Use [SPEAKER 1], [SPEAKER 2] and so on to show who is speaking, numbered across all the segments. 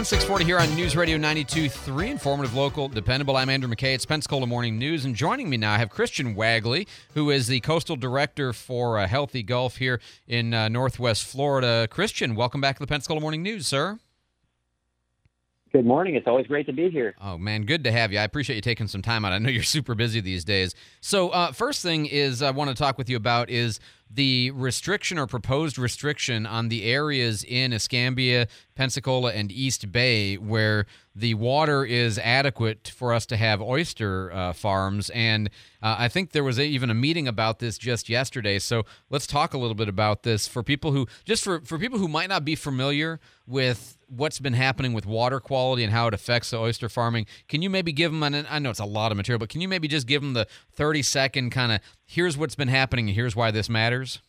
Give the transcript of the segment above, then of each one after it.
[SPEAKER 1] Good 640 here on News Radio 92.3, informative, local, dependable. I'm Andrew McKay. It's Pensacola Morning News, and joining me now I have Christian Wagley, who is the Coastal Director for uh, Healthy Gulf here in uh, Northwest Florida. Christian, welcome back to the Pensacola Morning News, sir.
[SPEAKER 2] Good morning. It's always great to be here.
[SPEAKER 1] Oh, man, good to have you. I appreciate you taking some time out. I know you're super busy these days. So, uh, first thing is I want to talk with you about is the restriction or proposed restriction on the areas in Escambia, Pensacola, and East Bay where the water is adequate for us to have oyster uh, farms. And uh, I think there was a, even a meeting about this just yesterday. So let's talk a little bit about this for people who, just for, for people who might not be familiar with what's been happening with water quality and how it affects the oyster farming. Can you maybe give them, an, I know it's a lot of material, but can you maybe just give them the 30 second kind of here's what's been happening and here's why this matters?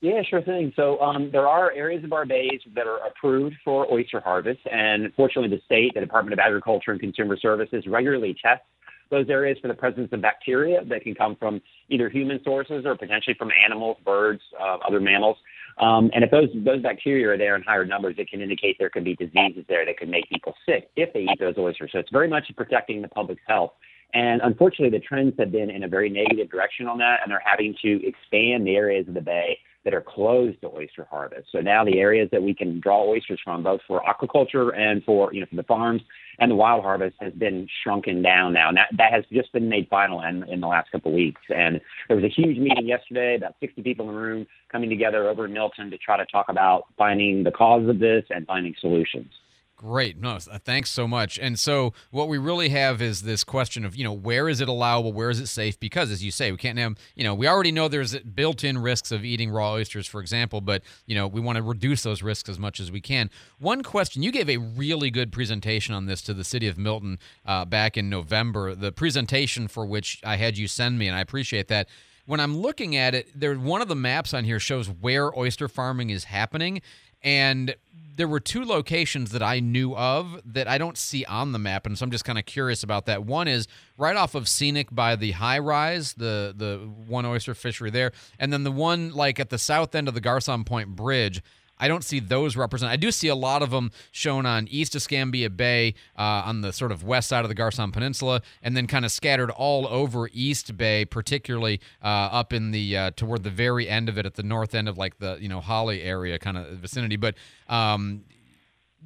[SPEAKER 2] Yeah, sure thing. So um, there are areas of our bays that are approved for oyster harvest, and fortunately, the state, the Department of Agriculture and Consumer Services, regularly tests those areas for the presence of bacteria that can come from either human sources or potentially from animals, birds, uh, other mammals. Um, and if those those bacteria are there in higher numbers, it can indicate there could be diseases there that could make people sick if they eat those oysters. So it's very much protecting the public's health. And unfortunately, the trends have been in a very negative direction on that, and they're having to expand the areas of the bay that are closed to oyster harvest. So now the areas that we can draw oysters from, both for aquaculture and for you know for the farms and the wild harvest, has been shrunken down now. And that, that has just been made final in, in the last couple of weeks. And there was a huge meeting yesterday, about 60 people in the room coming together over in Milton to try to talk about finding the cause of this and finding solutions.
[SPEAKER 1] Great. No, thanks so much. And so what we really have is this question of, you know, where is it allowable? Where is it safe? Because as you say, we can't have, you know, we already know there's built-in risks of eating raw oysters, for example, but, you know, we want to reduce those risks as much as we can. One question, you gave a really good presentation on this to the city of Milton uh, back in November, the presentation for which I had you send me, and I appreciate that when I'm looking at it, there one of the maps on here shows where oyster farming is happening, and there were two locations that I knew of that I don't see on the map, and so I'm just kind of curious about that. One is right off of Scenic by the high rise, the the one oyster fishery there, and then the one like at the south end of the Garcon Point Bridge. I don't see those represented. I do see a lot of them shown on East Escambia Bay uh, on the sort of west side of the Garcon Peninsula, and then kind of scattered all over East Bay, particularly uh, up in the uh, toward the very end of it at the north end of like the you know Holley area kind of vicinity. But um,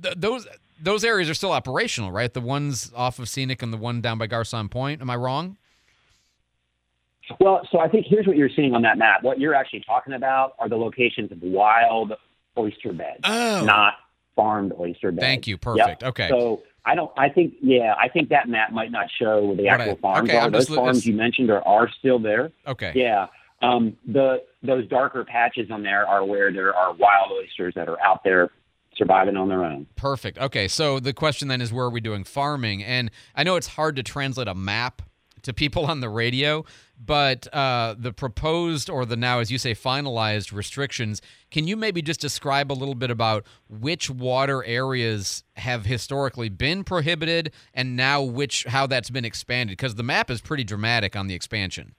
[SPEAKER 1] th- those those areas are still operational, right? The ones off of Scenic and the one down by Garcon Point. Am I wrong?
[SPEAKER 2] Well, so I think here's what you're seeing on that map. What you're actually talking about are the locations of wild oyster beds,
[SPEAKER 1] oh.
[SPEAKER 2] not farmed oyster beds.
[SPEAKER 1] Thank you. Perfect.
[SPEAKER 2] Yep.
[SPEAKER 1] Okay.
[SPEAKER 2] So I don't. I think yeah. I think that map might not show the actual
[SPEAKER 1] I,
[SPEAKER 2] farms
[SPEAKER 1] okay,
[SPEAKER 2] are.
[SPEAKER 1] I'm
[SPEAKER 2] Those
[SPEAKER 1] just,
[SPEAKER 2] farms you mentioned are are still there.
[SPEAKER 1] Okay.
[SPEAKER 2] Yeah. Um, the those darker patches on there are where there are wild oysters that are out there surviving on their own.
[SPEAKER 1] Perfect. Okay, so the question then is where are we doing farming? And I know it's hard to translate a map to people on the radio, but uh, the proposed or the now, as you say, finalized restrictions, can you maybe just describe a little bit about which water areas have historically been prohibited and now which how that's been expanded? Because the map is pretty dramatic on the expansion.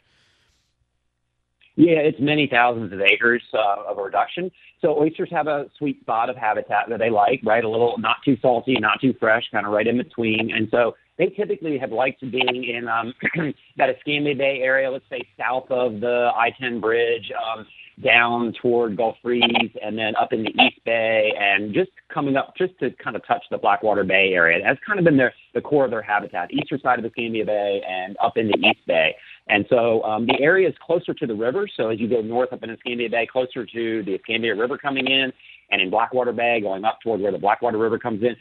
[SPEAKER 2] Yeah, it's many thousands of acres uh, of reduction. So oysters have a sweet spot of habitat that they like, right? A little not too salty, not too fresh, kind of right in between. And so they typically have liked being in um, that Escambia Bay area, let's say south of the I-10 bridge, um, down toward Gulf Breeze, and then up in the East Bay, and just coming up just to kind of touch the Blackwater Bay area. That's kind of been their the core of their habitat, eastern side of Escambia Bay and up in the East Bay. And so um, the area is closer to the river. So as you go north up in Escambia Bay, closer to the Escambia River coming in, and in Blackwater Bay, going up toward where the Blackwater River comes in,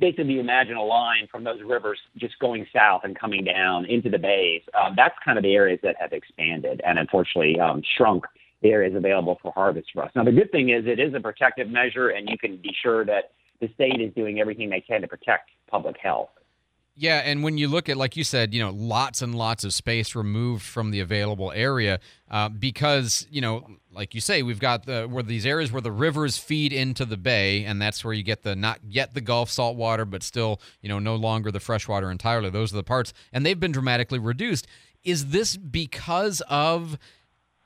[SPEAKER 2] basically you imagine a line from those rivers just going south and coming down into the bays. Um, that's kind of the areas that have expanded and unfortunately um, shrunk the areas available for harvest for us. Now, the good thing is it is a protective measure, and you can be sure that the state is doing everything they can to protect public health.
[SPEAKER 1] Yeah, and when you look at, like you said, you know, lots and lots of space removed from the available area, uh, because you know, like you say, we've got the where these areas where the rivers feed into the bay, and that's where you get the not yet the Gulf salt water, but still, you know, no longer the freshwater entirely. Those are the parts, and they've been dramatically reduced. Is this because of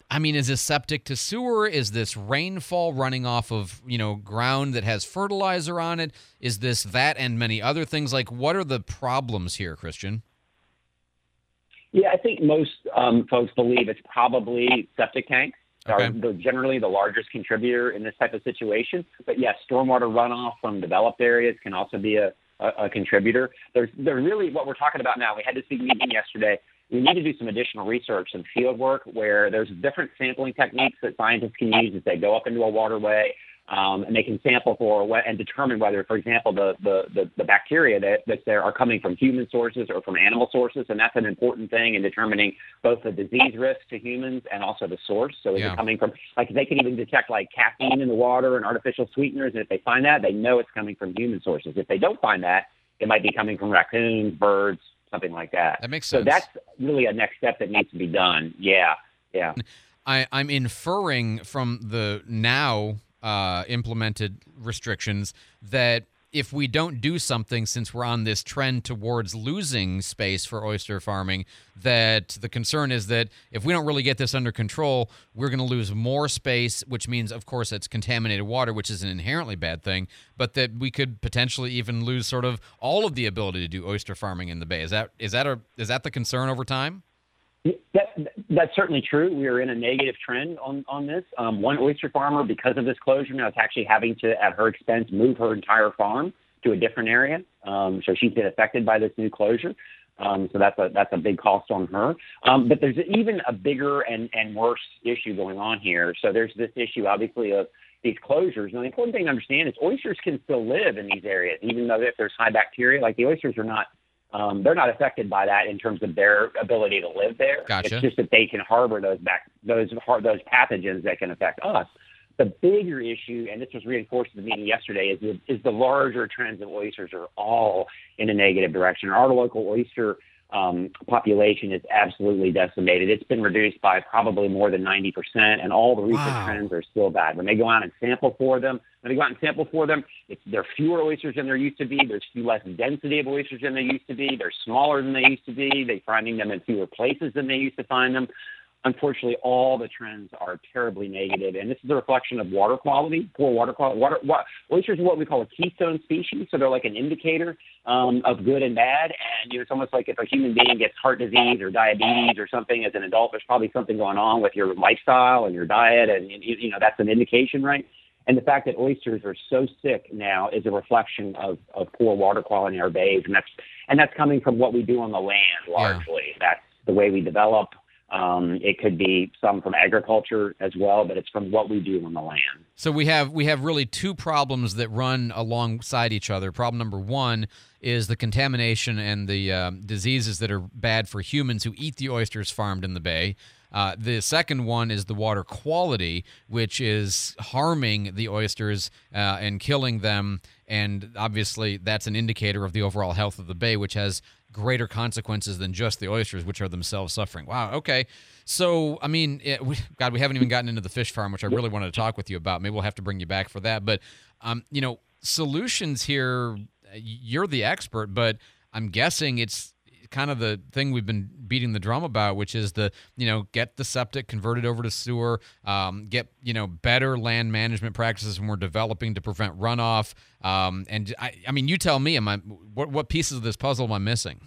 [SPEAKER 1] I mean, is this septic to sewer? Is this rainfall running off of, you know, ground that has fertilizer on it? Is this that and many other things? Like, what are the problems here, Christian?
[SPEAKER 2] Yeah, I think most um, folks believe it's probably septic tanks. Okay. Are the, generally the largest contributor in this type of situation. But yes, stormwater runoff from developed areas can also be a, a, a contributor. There's, there's really what we're talking about now. We had this big meeting yesterday we need to do some additional research and field work where there's different sampling techniques that scientists can use as they go up into a waterway. Um, and they can sample for what, and determine whether, for example, the, the, the, the bacteria that, that there are coming from human sources or from animal sources. And that's an important thing in determining both the disease risk to humans and also the source. So is yeah. it coming from, like, they can even detect like caffeine in the water and artificial sweeteners. And if they find that, they know it's coming from human sources. If they don't find that, it might be coming from raccoons, birds, something like that.
[SPEAKER 1] That makes sense.
[SPEAKER 2] So that's really a next step that needs to be done. Yeah, yeah.
[SPEAKER 1] I, I'm inferring from the now uh, implemented restrictions that if we don't do something since we're on this trend towards losing space for oyster farming that the concern is that if we don't really get this under control we're going to lose more space which means of course it's contaminated water which is an inherently bad thing but that we could potentially even lose sort of all of the ability to do oyster farming in the bay. Is that is that a is that the concern over time?
[SPEAKER 2] That, that's certainly true. We are in a negative trend on, on this. Um, one oyster farmer, because of this closure, now is actually having to, at her expense, move her entire farm to a different area. Um, so she's been affected by this new closure. Um, so that's a that's a big cost on her. Um, but there's even a bigger and, and worse issue going on here. So there's this issue, obviously, of these closures. And the important thing to understand is oysters can still live in these areas, even though if there's high bacteria, like the oysters are not um, they're not affected by that in terms of their ability to live there.
[SPEAKER 1] Gotcha.
[SPEAKER 2] It's just that they can harbor those back those those pathogens that can affect us. The bigger issue, and this was reinforced in the meeting yesterday, is the, is the larger trends of oysters are all in a negative direction. Our local oyster um, population is absolutely decimated. It's been reduced by probably more than 90%, and all the recent wow. trends are still bad. When they go out and sample for them, when they go out and sample for them, it's, there are fewer oysters than there used to be. There's few less density of oysters than there used to be. They're smaller than they used to be. They're finding them in fewer places than they used to find them unfortunately, all the trends are terribly negative, and this is a reflection of water quality, poor water quality. Water, water oysters are what we call a keystone species, so they're like an indicator um, of good and bad. And you know, it's almost like if a human being gets heart disease or diabetes or something as an adult, there's probably something going on with your lifestyle and your diet, and you, you know that's an indication, right? And the fact that oysters are so sick now is a reflection of, of poor water quality in our bays, and that's and that's coming from what we do on the land largely. Yeah. That's the way we develop um, it could be some from agriculture as well, but it's from what we do on the land.
[SPEAKER 1] So we have we have really two problems that run alongside each other. Problem number one is the contamination and the um, diseases that are bad for humans who eat the oysters farmed in the bay. Uh, the second one is the water quality, which is harming the oysters uh, and killing them. And obviously, that's an indicator of the overall health of the bay, which has greater consequences than just the oysters, which are themselves suffering. Wow. Okay. So, I mean, it, we, God, we haven't even gotten into the fish farm, which I really wanted to talk with you about. Maybe we'll have to bring you back for that. But, um, you know, solutions here, you're the expert, but I'm guessing it's kind of the thing we've been beating the drum about, which is the you know get the septic converted over to sewer, um, get you know better land management practices when we're developing to prevent runoff. Um, and I, I mean, you tell me, am I what what pieces of this puzzle am I missing?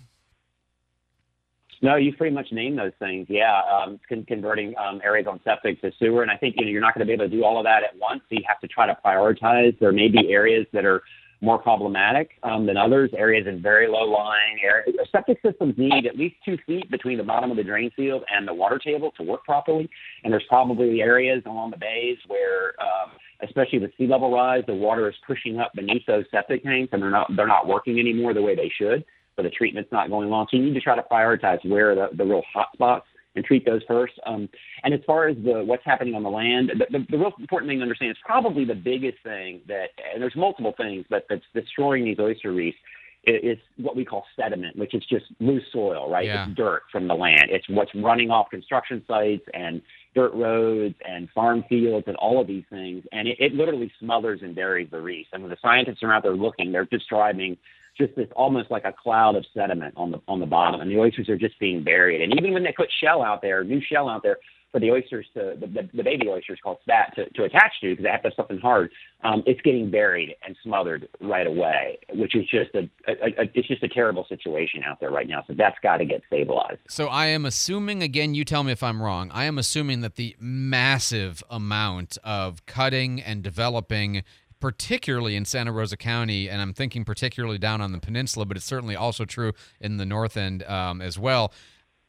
[SPEAKER 2] No, you pretty much named those things. Yeah, um, con- converting um, areas on septic to sewer, and I think you know you're not going to be able to do all of that at once. So you have to try to prioritize. There may be areas that are more problematic um, than others. Areas in very low lying areas. Septic systems need at least two feet between the bottom of the drain field and the water table to work properly. And there's probably areas along the bays where, um, especially with sea level rise, the water is pushing up beneath those septic tanks, and they're not they're not working anymore the way they should. So the treatment's not going along. So you need to try to prioritize where the, the real hot spots and treat those first. Um, and as far as the what's happening on the land, the, the, the real important thing to understand is probably the biggest thing that, and there's multiple things, but that's destroying these oyster reefs is what we call sediment, which is just loose soil, right?
[SPEAKER 1] Yeah.
[SPEAKER 2] It's dirt from the land. It's what's running off construction sites and dirt roads and farm fields and all of these things. And it, it literally smothers and buries the reefs. And when the scientists are out there looking, they're describing just this almost like a cloud of sediment on the on the bottom, and the oysters are just being buried. And even when they put shell out there, new shell out there, for the oysters to the, the, the baby oysters called spat to, to attach to because they have to have something hard. Um, it's getting buried and smothered right away, which is just a, a, a it's just a terrible situation out there right now. So that's got to get stabilized.
[SPEAKER 1] So I am assuming again. You tell me if I'm wrong. I am assuming that the massive amount of cutting and developing particularly in Santa Rosa County, and I'm thinking particularly down on the peninsula, but it's certainly also true in the north end um, as well.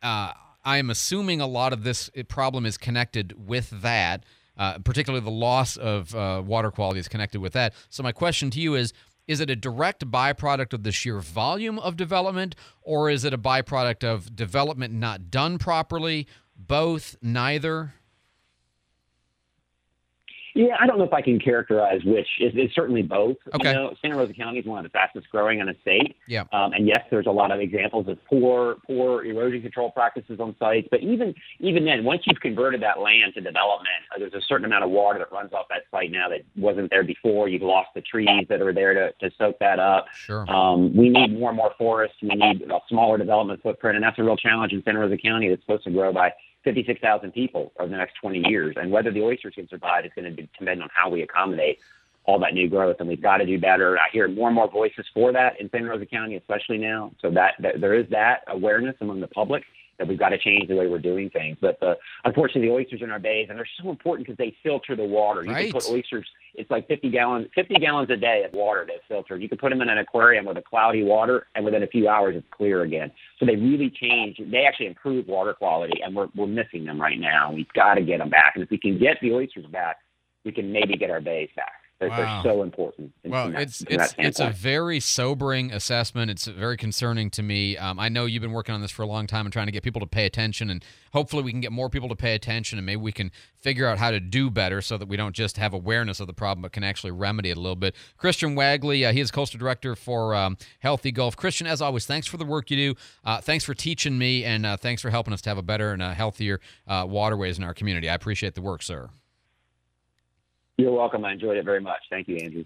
[SPEAKER 1] Uh, I am assuming a lot of this problem is connected with that, uh, particularly the loss of uh, water quality is connected with that. So, my question to you is is it a direct byproduct of the sheer volume of development, or is it a byproduct of development not done properly? Both, neither?
[SPEAKER 2] Yeah, I don't know if I can characterize which. It's, it's certainly both.
[SPEAKER 1] Okay.
[SPEAKER 2] You know, Santa Rosa County is one of the fastest growing in the state.
[SPEAKER 1] Yeah.
[SPEAKER 2] Um, and yes, there's a lot of examples of poor, poor erosion control practices on sites. But even, even then, once you've converted that land to development, uh, there's a certain amount of water that runs off that site now that wasn't there before. You've lost the trees that are there to, to soak that up.
[SPEAKER 1] Sure.
[SPEAKER 2] Um, we need more and more forests. We need a smaller development footprint, and that's a real challenge in Santa Rosa County that's supposed to grow by 56,000 people over the next 20 years. And whether the oysters can survive is going to depend on how we accommodate all that new growth. And we've got to do better. I hear more and more voices for that in Santa Rosa County, especially now. So that, that there is that awareness among the public that we've got to change the way we're doing things. But uh, unfortunately, the oysters in our bays, and they're so important because they filter the water. You
[SPEAKER 1] right.
[SPEAKER 2] can put oysters, it's like 50 gallons, 50 gallons a day of water that's filtered. You can put them in an aquarium with a cloudy water, and within a few hours, it's clear again. So they really change. They actually improve water quality, and we're, we're missing them right now. We've got to get them back. And if we can get the oysters back, we can maybe get our bays back. They're,
[SPEAKER 1] wow.
[SPEAKER 2] they're so important. In,
[SPEAKER 1] well,
[SPEAKER 2] in that,
[SPEAKER 1] it's it's it's
[SPEAKER 2] a
[SPEAKER 1] very sobering assessment. It's very concerning to me. Um, I know you've been working on this for a long time and trying to get people to pay attention, and hopefully we can get more people to pay attention, and maybe we can figure out how to do better so that we don't just have awareness of the problem, but can actually remedy it a little bit. Christian Wagley, uh, he is coastal director for um, Healthy Gulf. Christian, as always, thanks for the work you do. Uh, thanks for teaching me, and uh, thanks for helping us to have a better and a healthier uh, waterways in our community. I appreciate the work, sir.
[SPEAKER 2] You're welcome. I enjoyed it very much. Thank you, Andrew.